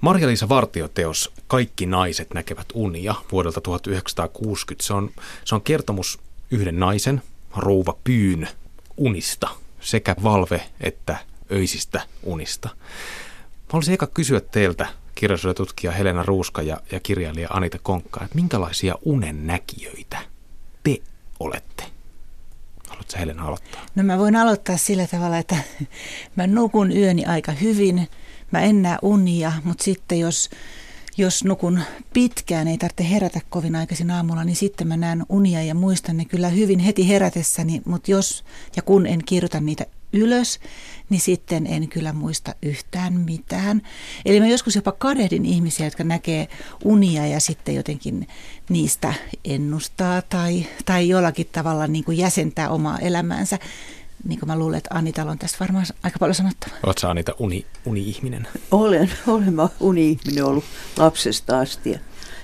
Marja-Liisa Vartioteos Kaikki naiset näkevät unia vuodelta 1960. Se on, se on kertomus yhden naisen, rouva Pyyn, unista, sekä valve- että öisistä unista. Mä olisin eka kysyä teiltä, kirjallisuuden tutkija Helena Ruuska ja, ja kirjailija Anita Konkka, että minkälaisia unennäkijöitä te olette? Haluatko Helena aloittaa? No mä voin aloittaa sillä tavalla, että mä nukun yöni aika hyvin. Mä en näe unia, mutta sitten jos, jos nukun pitkään, ei tarvitse herätä kovin aikaisin aamulla, niin sitten mä näen unia ja muistan ne kyllä hyvin heti herätessäni, mutta jos ja kun en kirjoita niitä ylös, niin sitten en kyllä muista yhtään mitään. Eli mä joskus jopa kadehdin ihmisiä, jotka näkee unia ja sitten jotenkin niistä ennustaa tai, tai jollakin tavalla niin kuin jäsentää omaa elämäänsä. Niin kuin mä luulen, että Anita on tästä varmaan aika paljon sanottavaa. Oletko Anita uni, uni-ihminen? Olen, olen mä uni-ihminen ollut lapsesta asti ja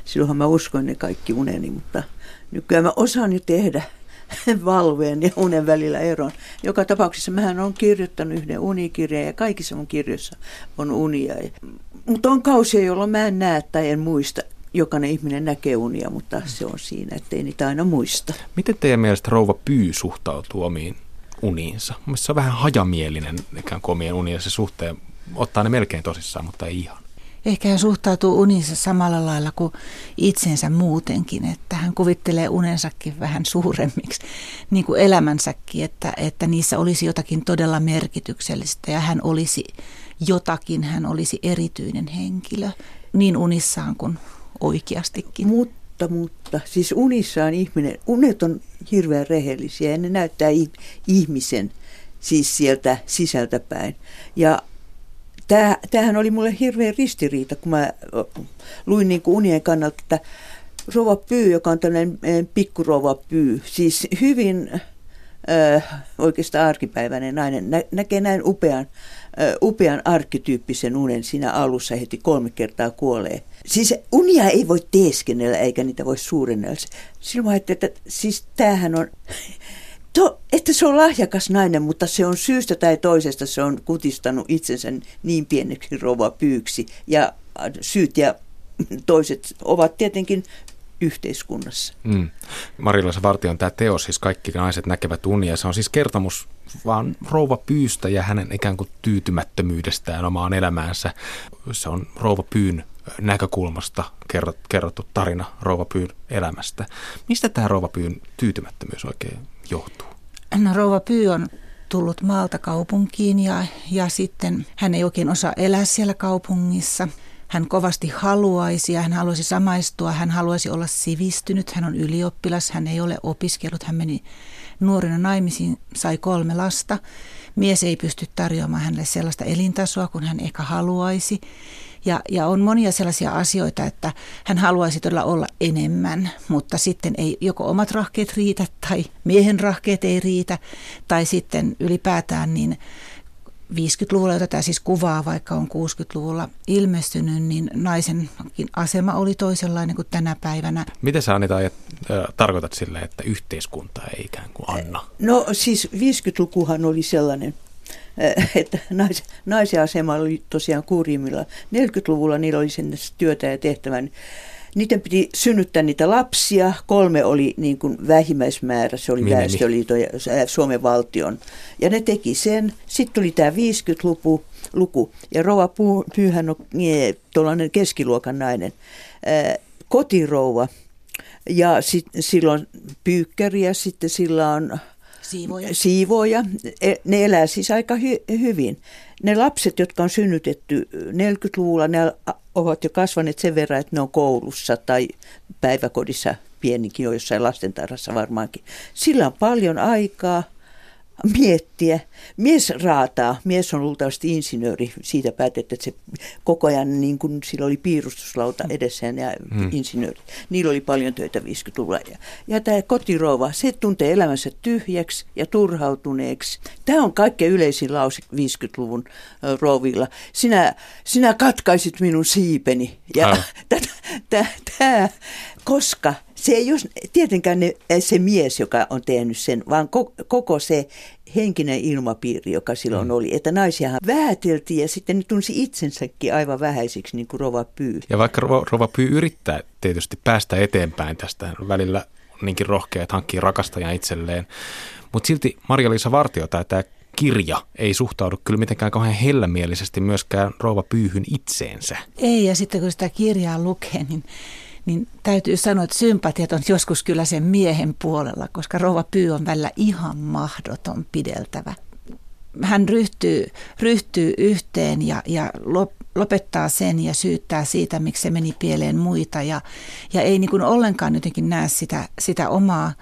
silloinhan mä uskoin ne kaikki uneni, mutta nykyään mä osaan jo tehdä valveen ja unen välillä eron. Joka tapauksessa mähän on kirjoittanut yhden unikirjan ja kaikissa mun kirjoissa on unia. Mutta on kausia, jolloin mä en näe tai en muista. Jokainen ihminen näkee unia, mutta se on siinä, ettei niitä aina muista. Miten teidän mielestä rouva Pyy suhtautuu omiin uniinsa? Mielestäni se on vähän hajamielinen ikään kuin omien uniensa suhteen. Ottaa ne melkein tosissaan, mutta ei ihan. Ehkä hän suhtautuu uninsa samalla lailla kuin itsensä muutenkin, että hän kuvittelee unensakin vähän suuremmiksi, niin kuin elämänsäkin, että, että niissä olisi jotakin todella merkityksellistä ja hän olisi jotakin, hän olisi erityinen henkilö, niin unissaan kuin oikeastikin. Mutta, mutta, siis unissaan ihminen, unet on hirveän rehellisiä ja ne näyttää ihmisen siis sieltä sisältäpäin. Ja Tämä, tämähän oli mulle hirveän ristiriita, kun mä luin niin kuin unien kannalta, että Rova Pyy, joka on tällainen pikkurova Pyy, siis hyvin äh, oikeastaan arkipäiväinen nainen, nä, näkee näin upean, upean arkkityyppisen unen siinä alussa heti kolme kertaa kuolee. Siis unia ei voi teeskennellä eikä niitä voi suurennella. Silloin että, että siis tämähän on to, että se on lahjakas nainen, mutta se on syystä tai toisesta se on kutistanut itsensä niin pieneksi rova pyyksi. Ja syyt ja toiset ovat tietenkin yhteiskunnassa. Mm. Marilla Varti on tämä teos, siis kaikki naiset näkevät unia. Se on siis kertomus vaan rouva pyystä ja hänen ikään kuin tyytymättömyydestään omaan elämäänsä. Se on rouva pyyn näkökulmasta kerrottu tarina rouva pyyn elämästä. Mistä tämä rouva pyyn tyytymättömyys oikein johtuu? No rouva Pyy on tullut maalta kaupunkiin ja, ja sitten hän ei oikein osaa elää siellä kaupungissa. Hän kovasti haluaisi ja hän haluaisi samaistua, hän haluaisi olla sivistynyt, hän on ylioppilas, hän ei ole opiskellut, hän meni nuorena naimisiin, sai kolme lasta. Mies ei pysty tarjoamaan hänelle sellaista elintasoa kuin hän ehkä haluaisi. Ja, ja on monia sellaisia asioita, että hän haluaisi todella olla enemmän, mutta sitten ei joko omat rahkeet riitä tai miehen rahkeet ei riitä. Tai sitten ylipäätään niin 50-luvulla, jota tämä siis kuvaa, vaikka on 60-luvulla ilmestynyt, niin naisenkin asema oli toisenlainen kuin tänä päivänä. Miten sä Anita äh, tarkoitat sille, että yhteiskunta ei ikään kuin anna? No siis 50-lukuhan oli sellainen että nais, naisen asema oli tosiaan kurjimmilla. 40-luvulla niillä oli sinne työtä ja tehtävä. Niiden piti synnyttää niitä lapsia. Kolme oli niin kuin vähimmäismäärä, se oli Minimi. Väestöliiton ja Suomen valtion. Ja ne teki sen. Sitten tuli tämä 50-luku, luku, ja Rova Pyyhän on tuollainen keskiluokan nainen. Kotirouva. Ja sit, silloin pyykkäri ja sitten sillä on Siivoja. Siivoja. E, ne elää siis aika hy- hyvin. Ne lapset, jotka on synnytetty 40-luvulla, ne ovat jo kasvaneet sen verran, että ne on koulussa tai päiväkodissa pienikin jo jossain lastentarhassa varmaankin. Sillä on paljon aikaa miettiä. Mies raataa, mies on luultavasti insinööri, siitä päätetty, että se koko ajan, niin kuin sillä oli piirustuslauta edessään ja hmm. insinööri. Niillä oli paljon töitä 50-luvulla. Ja, ja tämä kotirouva, se tuntee elämänsä tyhjäksi ja turhautuneeksi. Tämä on kaikkein yleisin lause 50-luvun rouvilla. Sinä, sinä katkaisit minun siipeni. Ja tämä, koska se ei ole tietenkään ne, se mies, joka on tehnyt sen, vaan koko se henkinen ilmapiiri, joka silloin mm. oli. Että naisiahan vähäteltiin ja sitten ne tunsi itsensäkin aivan vähäisiksi, niin kuin Rova Pyy. Ja vaikka Rova, Rova Pyy yrittää tietysti päästä eteenpäin tästä, välillä niinkin rohkea, että hankkii rakastajan itselleen, mutta silti Maria-Liisa Vartio tai tämä kirja ei suhtaudu kyllä mitenkään kauhean hellämielisesti myöskään Rova Pyyhyn itseensä. Ei, ja sitten kun sitä kirjaa lukee, niin niin täytyy sanoa, että sympatiat on joskus kyllä sen miehen puolella, koska rouva Pyy on välillä ihan mahdoton pideltävä. Hän ryhtyy, ryhtyy yhteen ja, ja lopettaa sen ja syyttää siitä, miksi se meni pieleen muita ja, ja ei niin kuin ollenkaan jotenkin näe sitä, sitä omaa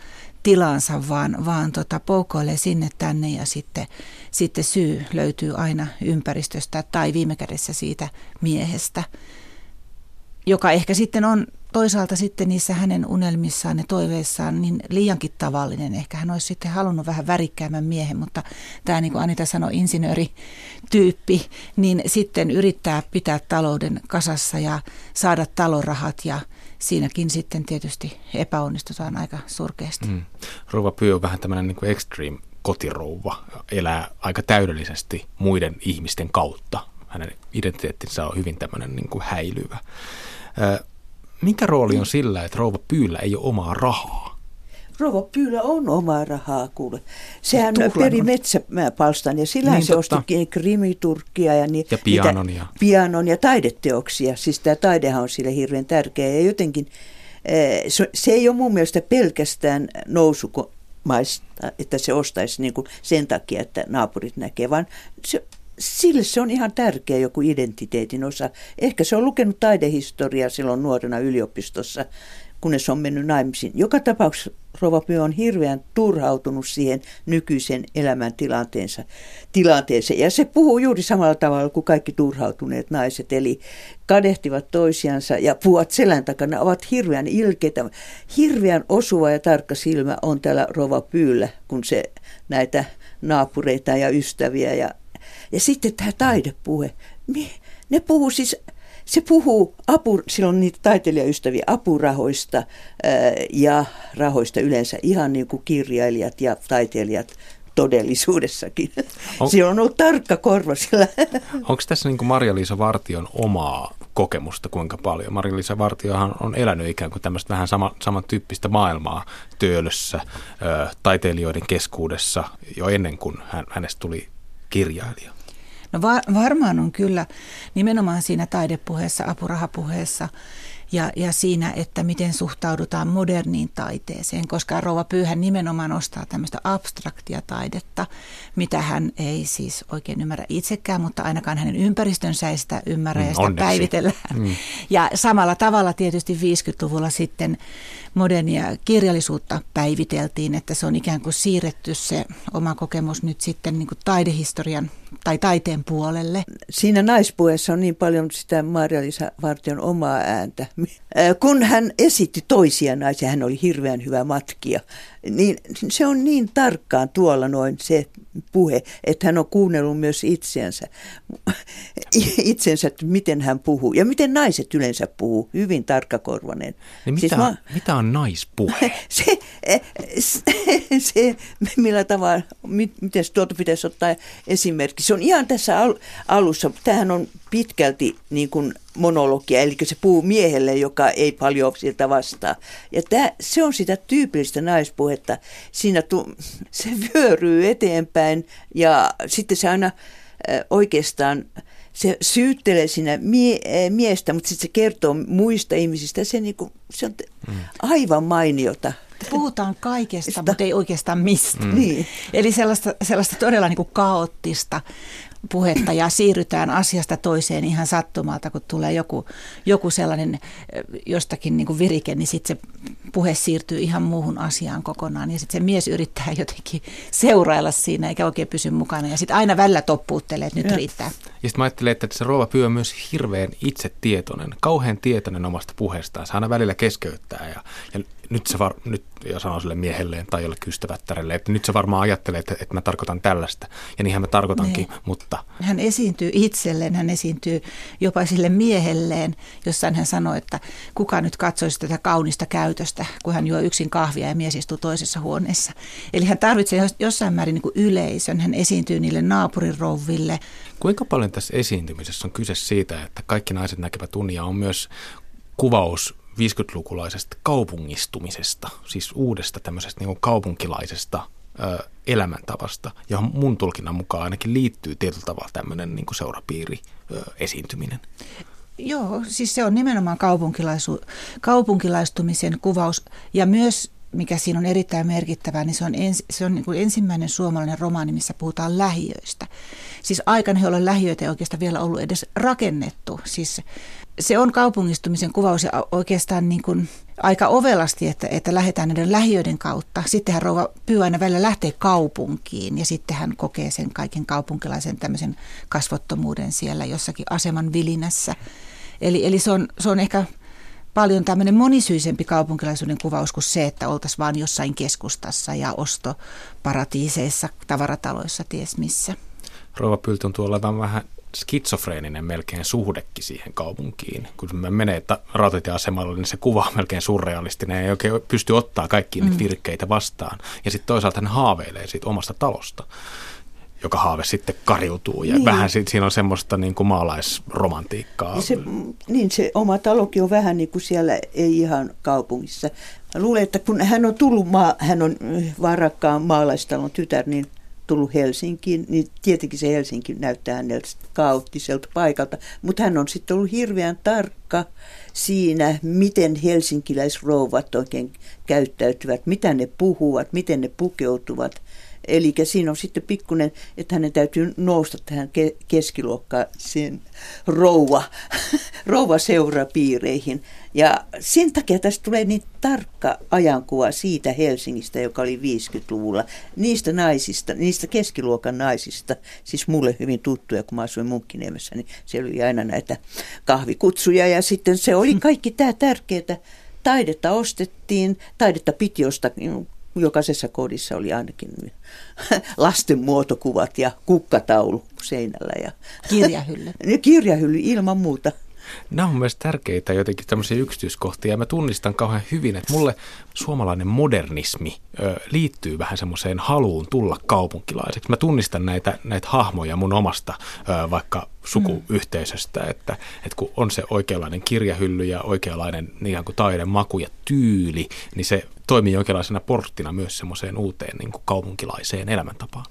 tilansa, vaan, vaan tota, poukoilee sinne tänne ja sitten, sitten syy löytyy aina ympäristöstä tai viime kädessä siitä miehestä, joka ehkä sitten on toisaalta sitten niissä hänen unelmissaan ja toiveissaan niin liiankin tavallinen. Ehkä hän olisi sitten halunnut vähän värikkäämän miehen, mutta tämä niin kuin Anita sanoi, insinöörityyppi, niin sitten yrittää pitää talouden kasassa ja saada talorahat ja siinäkin sitten tietysti epäonnistutaan aika surkeasti. Mm. Rouva Pyy on vähän tämmöinen niin kuin extreme kotirouva, elää aika täydellisesti muiden ihmisten kautta. Hänen identiteettinsä on hyvin tämmöinen niin kuin häilyvä. Mikä rooli on sillä, että rouva Pyylä ei ole omaa rahaa? Rouva Pyylä on omaa rahaa, kuule. Sehän peri metsäpalstan ja sillä niin, se osti krimiturkkia ja, ni, ja, pianon, ja... pianon ja taideteoksia. Siis tämä taidehan on sille hirveän tärkeä ja jotenkin eh, se ei ole mun mielestä pelkästään nousumaista, että se ostaisi niin kuin sen takia, että naapurit näkee, vaan se sille se on ihan tärkeä joku identiteetin osa. Ehkä se on lukenut taidehistoriaa silloin nuorena yliopistossa, kunnes on mennyt naimisiin. Joka tapauksessa Rova Pyö on hirveän turhautunut siihen nykyisen elämäntilanteensa tilanteeseen. Ja se puhuu juuri samalla tavalla kuin kaikki turhautuneet naiset. Eli kadehtivat toisiansa ja puhuvat selän takana, ovat hirveän ilkeitä. Hirveän osuva ja tarkka silmä on täällä Rova Pyyllä, kun se näitä naapureita ja ystäviä ja ja sitten tämä taidepuhe. Ne puhuu siis, se puhuu, apu, silloin niitä taiteilijaystäviä, apurahoista ää, ja rahoista yleensä, ihan niin kuin kirjailijat ja taiteilijat todellisuudessakin. On, Siinä on ollut tarkka korva sillä. Onko tässä niin kuin Marja-Liisa Vartion omaa kokemusta kuinka paljon? Marja-Liisa Vartiohan on elänyt ikään kuin tämmöistä vähän sama, samantyyppistä maailmaa töölössä, ö, taiteilijoiden keskuudessa jo ennen kuin hän, hänestä tuli kirjailija. No va- varmaan on kyllä nimenomaan siinä taidepuheessa, apurahapuheessa ja, ja siinä, että miten suhtaudutaan moderniin taiteeseen, koska Rouva Pyyhän nimenomaan ostaa tämmöistä abstraktia taidetta, mitä hän ei siis oikein ymmärrä itsekään, mutta ainakaan hänen ympäristönsä ei sitä ymmärrä mm, ja sitä onneksi. päivitellään. Mm. Ja samalla tavalla tietysti 50-luvulla sitten modernia kirjallisuutta päiviteltiin, että se on ikään kuin siirretty se oma kokemus nyt sitten niin kuin taidehistorian tai taiteen puolelle. Siinä naispuheessa on niin paljon sitä Maria-Liisa Vartion omaa ääntä. Kun hän esitti toisia naisia, hän oli hirveän hyvä matkia niin se on niin tarkkaan tuolla noin se puhe, että hän on kuunnellut myös itseänsä, itsensä, että miten hän puhuu ja miten naiset yleensä puhuu, hyvin tarkkakorvainen. Niin mitä, siis mä, mitä on naispuhe? Se, se, se millä tavalla, miten tuolta pitäisi ottaa esimerkki, se on ihan tässä alussa, tähän on pitkälti niin kuin monologia, eli se puhuu miehelle, joka ei paljon siltä vastaa. Ja tämä, se on sitä tyypillistä naispuhetta. Siinä tu, se vyöryy eteenpäin ja sitten se aina äh, oikeastaan se syyttelee siinä mie, miestä, mutta sitten se kertoo muista ihmisistä. Se, niinku, se on mm. aivan mainiota. Puhutaan kaikesta, mutta ei oikeastaan mistä. Mm. Niin. Eli sellaista, sellaista todella niin kuin kaoottista puhetta ja siirrytään asiasta toiseen ihan sattumalta, kun tulee joku, joku sellainen jostakin niin kuin virike, niin sitten se puhe siirtyy ihan muuhun asiaan kokonaan. Ja sitten se mies yrittää jotenkin seurailla siinä eikä oikein pysy mukana. Ja sitten aina välillä toppuuttelee, että nyt ja. riittää. Ja sitten mä ajattelen, että se rouva pyö on myös hirveän itsetietoinen, kauhean tietoinen omasta puheestaan. Se aina välillä keskeyttää ja, ja nyt se var, nyt, ja sanoo sille miehelleen tai jollekin ystävättärelle, että nyt se varmaan ajattelee, että, että mä tarkoitan tällaista. Ja niinhän mä tarkoitankin, Niin. mutta Hän esiintyy itselleen, hän esiintyy jopa sille miehelleen, jossain hän sanoi, että kuka nyt katsoisi tätä kaunista käytöstä, kun hän juo yksin kahvia ja mies istuu toisessa huoneessa. Eli hän tarvitsee jos- jossain määrin niin kuin yleisön, hän esiintyy niille naapurirouville. kuinka paljon tässä esiintymisessä on kyse siitä, että kaikki naiset näkevät unia, on myös kuvaus 50-lukulaisesta kaupungistumisesta, siis uudesta tämmöisestä niin kuin kaupunkilaisesta elämäntavasta, johon mun tulkinnan mukaan ainakin liittyy tietyllä tavalla tämmöinen niin seurapiiri ö, esiintyminen. Joo, siis se on nimenomaan kaupunkilaisu, kaupunkilaistumisen kuvaus ja myös mikä siinä on erittäin merkittävää, niin se on, ens, se on niin kuin ensimmäinen suomalainen romaani, missä puhutaan lähiöistä. Siis aikana, jolloin lähiöitä ei oikeastaan vielä ollut edes rakennettu. Siis se on kaupungistumisen kuvaus ja oikeastaan niin kuin aika ovelasti, että, että lähdetään näiden lähiöiden kautta. Sittenhän rouva Pyy aina välillä lähtee kaupunkiin ja sitten hän kokee sen kaiken kaupunkilaisen tämmöisen kasvottomuuden siellä jossakin aseman vilinässä. Eli, eli se, on, se on ehkä paljon tämmöinen monisyisempi kaupunkilaisuuden kuvaus kuin se, että oltaisiin vaan jossain keskustassa ja ostoparatiiseissa, tavarataloissa, ties missä. Rova Pyl tuntuu olevan vähän skitsofreeninen melkein suhdekin siihen kaupunkiin. Kun me menee ta- rautatieasemalle, niin se kuva on melkein surrealistinen. Ei oikein pysty ottaa kaikki niitä virkkeitä vastaan. Ja sitten toisaalta hän haaveilee siitä omasta talosta joka haave sitten kariutuu. Ja Niin. vähän siinä on semmoista niin kuin maalaisromantiikkaa. Ja se, niin se oma talokin on vähän niin kuin siellä, ei ihan kaupungissa. Mä luulen, että kun hän on tullut, maa, hän on varakkaan maalaistalon tytär, niin tullut Helsinkiin, niin tietenkin se Helsinki näyttää häneltä kaoottiselta paikalta, mutta hän on sitten ollut hirveän tarkka siinä, miten helsinkiläisrouvat oikein käyttäytyvät, mitä ne puhuvat, miten ne pukeutuvat. Eli siinä on sitten pikkuinen, että hänen täytyy nousta tähän ke- keskiluokkaan sen rouva, rouvaseurapiireihin. Ja sen takia tästä tulee niin tarkka ajankuva siitä Helsingistä, joka oli 50-luvulla. Niistä naisista, niistä keskiluokan naisista, siis mulle hyvin tuttuja, kun mä asuin Munkkiniemessä, niin siellä oli aina näitä kahvikutsuja. Ja sitten se oli kaikki tämä tärkeää. Taidetta ostettiin, taidetta piti ostaa jokaisessa kodissa oli ainakin lasten muotokuvat ja kukkataulu seinällä. Ja Kirjahylly. Ja kirjahylly ilman muuta. Nämä on myös tärkeitä jotenkin tämmöisiä yksityiskohtia ja mä tunnistan kauhean hyvin, että mulle suomalainen modernismi ö, liittyy vähän semmoiseen haluun tulla kaupunkilaiseksi. Mä tunnistan näitä, näitä hahmoja mun omasta ö, vaikka sukuyhteisöstä, että, että kun on se oikeanlainen kirjahylly ja oikeanlainen niin kuin taidemaku ja tyyli, niin se toimii oikeanlaisena porttina myös semmoiseen uuteen niin kuin kaupunkilaiseen elämäntapaan.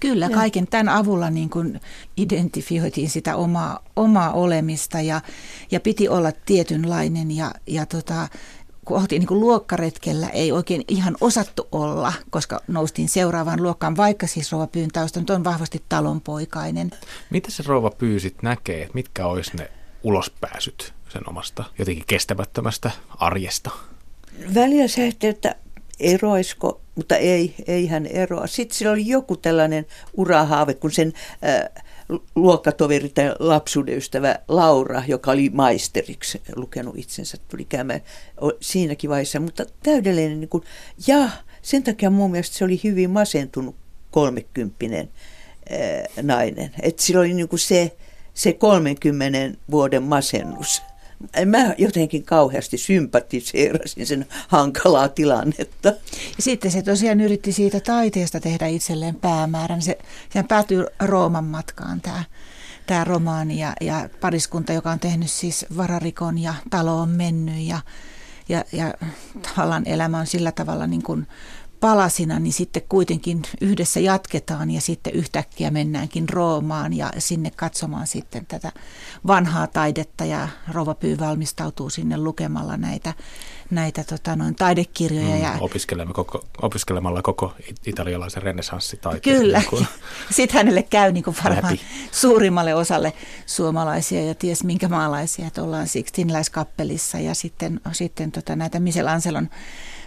Kyllä, kaiken tämän avulla niin kuin identifioitiin sitä omaa, omaa olemista ja, ja piti olla tietynlainen ja, ja tota, kun oltiin niin kuin luokkaretkellä, ei oikein ihan osattu olla, koska noustiin seuraavaan luokkaan, vaikka siis rouva Pyyn tausta on vahvasti talonpoikainen. Mitä se rouva pyysit näkee, että mitkä olisi ne ulospääsyt sen omasta jotenkin kestämättömästä arjesta? Välillä se että eroisko, mutta ei, ei hän eroa. Sitten sillä oli joku tällainen urahaave, kun sen äh, luokkatoveri tai lapsuuden ystävä Laura, joka oli maisteriksi lukenut itsensä, tuli käymään siinäkin vaiheessa, mutta täydellinen. Niin kuin, ja sen takia mun mielestä se oli hyvin masentunut kolmekymppinen äh, nainen. Että sillä oli niin kuin se, se 30 vuoden masennus. Mä jotenkin kauheasti sympatiseerasin sen hankalaa tilannetta. Ja sitten se tosiaan yritti siitä taiteesta tehdä itselleen päämäärän. Se, sehän päätyy Rooman matkaan tämä tämä romaani ja, ja pariskunta, joka on tehnyt siis vararikon ja talo on mennyt ja, ja, ja tavallaan elämä on sillä tavalla niin kuin palasina, niin sitten kuitenkin yhdessä jatketaan ja sitten yhtäkkiä mennäänkin Roomaan ja sinne katsomaan sitten tätä vanhaa taidetta ja Rouva Pyy valmistautuu sinne lukemalla näitä, näitä tota, noin taidekirjoja. Mm, ja, opiskelemme koko, opiskelemalla koko it- italialaisen renessanssitaiteen. Kyllä. Niin kuin, Sitten hänelle käy niin kuin varmaan Läpi. suurimmalle osalle suomalaisia ja ties minkä maalaisia, että ollaan Sixtinläiskappelissa ja sitten, sitten tota näitä Michelangelo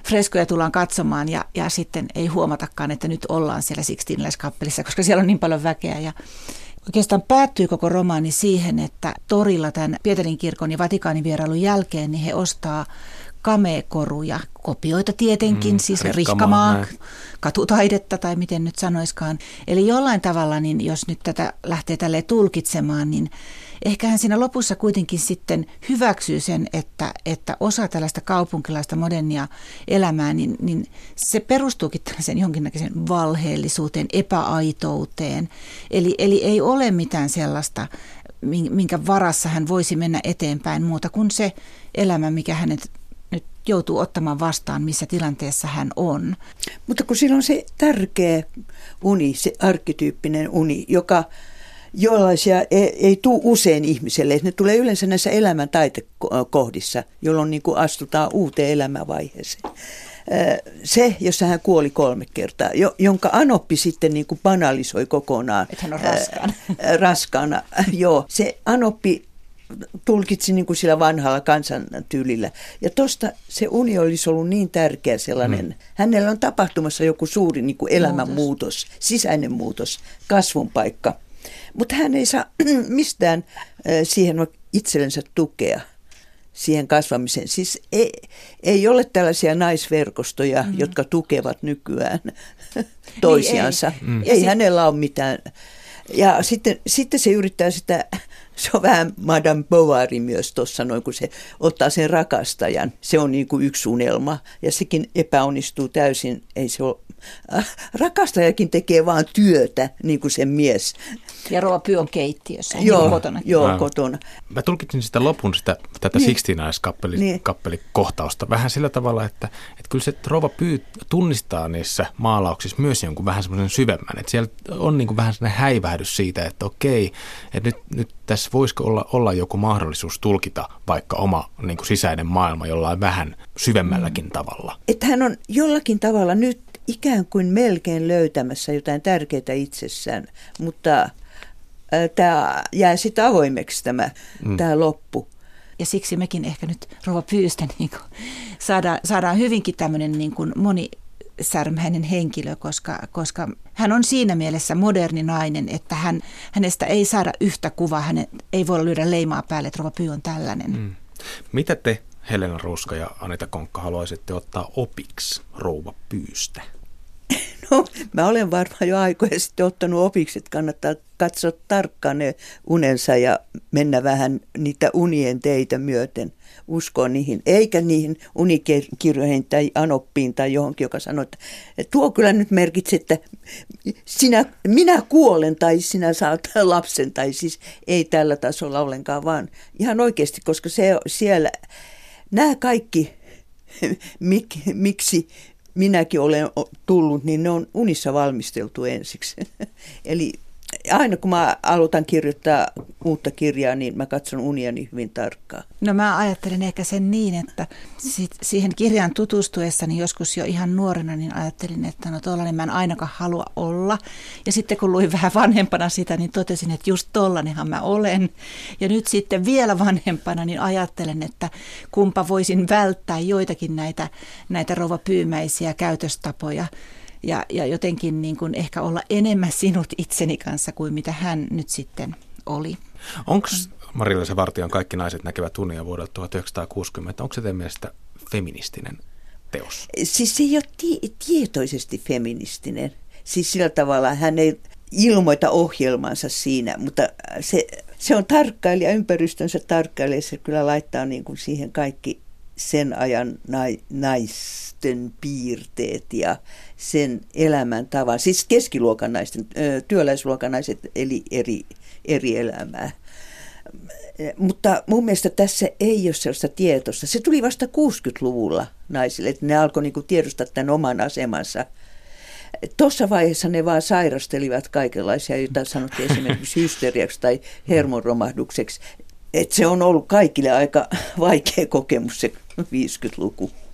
freskoja tullaan katsomaan ja, ja sitten ei huomatakaan, että nyt ollaan siellä Sixtinläiskappelissa, koska siellä on niin paljon väkeä. Ja Oikeastaan päättyy koko romaani siihen, että torilla tämän Pietarin kirkon ja Vatikaanin vierailun jälkeen niin he ostaa kamekoruja, kopioita tietenkin, mm, siis rikkamaa, katutaidetta tai miten nyt sanoiskaan. Eli jollain tavalla, niin jos nyt tätä lähtee tälle tulkitsemaan, niin ehkä hän siinä lopussa kuitenkin sitten hyväksyy sen, että, että osa tällaista kaupunkilaista modernia elämää, niin, niin se perustuukin tällaisen jonkinnäköisen valheellisuuteen, epäaitouteen. Eli, eli ei ole mitään sellaista, minkä varassa hän voisi mennä eteenpäin muuta kuin se elämä, mikä hänet joutuu ottamaan vastaan, missä tilanteessa hän on. Mutta kun silloin se tärkeä uni, se arkkityyppinen uni, joka jollaisia ei, ei tule usein ihmiselle. Ne tulee yleensä näissä elämän taitekohdissa, jolloin niin kuin astutaan uuteen elämänvaiheeseen. Se, jossa hän kuoli kolme kertaa, jonka Anoppi sitten niin kuin banalisoi kokonaan. Että hän on raskaana. raskaana, joo. Se Anoppi tulkitsi niin kuin sillä vanhalla kansantyylillä. Ja tuosta se uni olisi ollut niin tärkeä sellainen. Mm. Hänellä on tapahtumassa joku suuri niin kuin elämänmuutos, sisäinen muutos, kasvun paikka. Mutta hän ei saa mistään siihen itsellensä tukea siihen kasvamiseen. Siis ei, ei ole tällaisia naisverkostoja, mm-hmm. jotka tukevat nykyään toisiansa. Ei, ei. Mm. ei hänellä ole mitään. Ja sitten, sitten se yrittää sitä, se on vähän Madame Bovary myös tuossa noin, kun se ottaa sen rakastajan. Se on niin kuin yksi unelma ja sekin epäonnistuu täysin. Ei se ole rakastajakin tekee vaan työtä, niin kuin sen mies. Ja Rova Py on keittiössä, joo, niin kotona. Joo, mä, kotona. Mä tulkitsin sitä lopun, sitä, tätä niin. Sixteen niin. vähän sillä tavalla, että, että kyllä se Rova Py tunnistaa niissä maalauksissa myös jonkun vähän semmoisen syvemmän. Että siellä on niin kuin vähän sellainen häivähdys siitä, että okei, että nyt, nyt tässä voisiko olla, olla joku mahdollisuus tulkita vaikka oma niin kuin sisäinen maailma jollain vähän syvemmälläkin mm. tavalla. Että hän on jollakin tavalla nyt ikään kuin melkein löytämässä jotain tärkeää itsessään, mutta tämä jää sitten avoimeksi tämä, mm. tämä loppu. Ja siksi mekin ehkä nyt Rova Pyystä niin kuin, saadaan, saadaan hyvinkin tämmöinen niin kuin moni särmäinen henkilö, koska, koska hän on siinä mielessä moderni nainen, että hän, hänestä ei saada yhtä kuvaa, hän ei voi lyödä leimaa päälle, että Rova Pyy on tällainen. Mm. Mitä te Helena Ruska ja Anita Konkka haluaisitte ottaa opiksi rouva pyystä? No, mä olen varmaan jo aikoja sitten ottanut opiksi, että kannattaa katsoa tarkkaan ne unensa ja mennä vähän niitä unien teitä myöten, uskoa niihin, eikä niihin unikirjoihin tai anoppiin tai johonkin, joka sanoo, että tuo kyllä nyt merkitsee, että sinä, minä kuolen tai sinä saat lapsen, tai siis ei tällä tasolla ollenkaan, vaan ihan oikeasti, koska se siellä nämä kaikki, mik, miksi minäkin olen tullut, niin ne on unissa valmisteltu ensiksi. Eli aina kun mä aloitan kirjoittaa uutta kirjaa, niin mä katson uniani hyvin tarkkaan. No mä ajattelen ehkä sen niin, että sit siihen kirjaan tutustuessani joskus jo ihan nuorena, niin ajattelin, että no tollainen mä en ainakaan halua olla. Ja sitten kun luin vähän vanhempana sitä, niin totesin, että just tollanenhan mä olen. Ja nyt sitten vielä vanhempana, niin ajattelen, että kumpa voisin välttää joitakin näitä, näitä rovapyymäisiä käytöstapoja ja, ja jotenkin niin kuin ehkä olla enemmän sinut itseni kanssa kuin mitä hän nyt sitten oli. Onko Marilla Vartion Kaikki naiset näkevät unia vuodelta 1960, onko se teidän mielestä feministinen teos? Siis se ei ole tie- tietoisesti feministinen. Siis sillä tavalla hän ei ilmoita ohjelmansa siinä, mutta se, se on tarkkailija, ympäristönsä tarkkailija, se kyllä laittaa niin kuin siihen kaikki sen ajan naisten piirteet ja sen elämäntavan, siis keskiluokan naisten, työläisluokan naiset eli eri, eri elämää. Mutta mun mielestä tässä ei ole sellaista tietosta. Se tuli vasta 60-luvulla naisille, että ne alkoi niinku tiedostaa tämän oman asemansa. Tuossa vaiheessa ne vaan sairastelivat kaikenlaisia, joita sanottiin esimerkiksi hysteriaksi tai hermonromahdukseksi. Et se on ollut kaikille aika vaikea kokemus se 50-luku.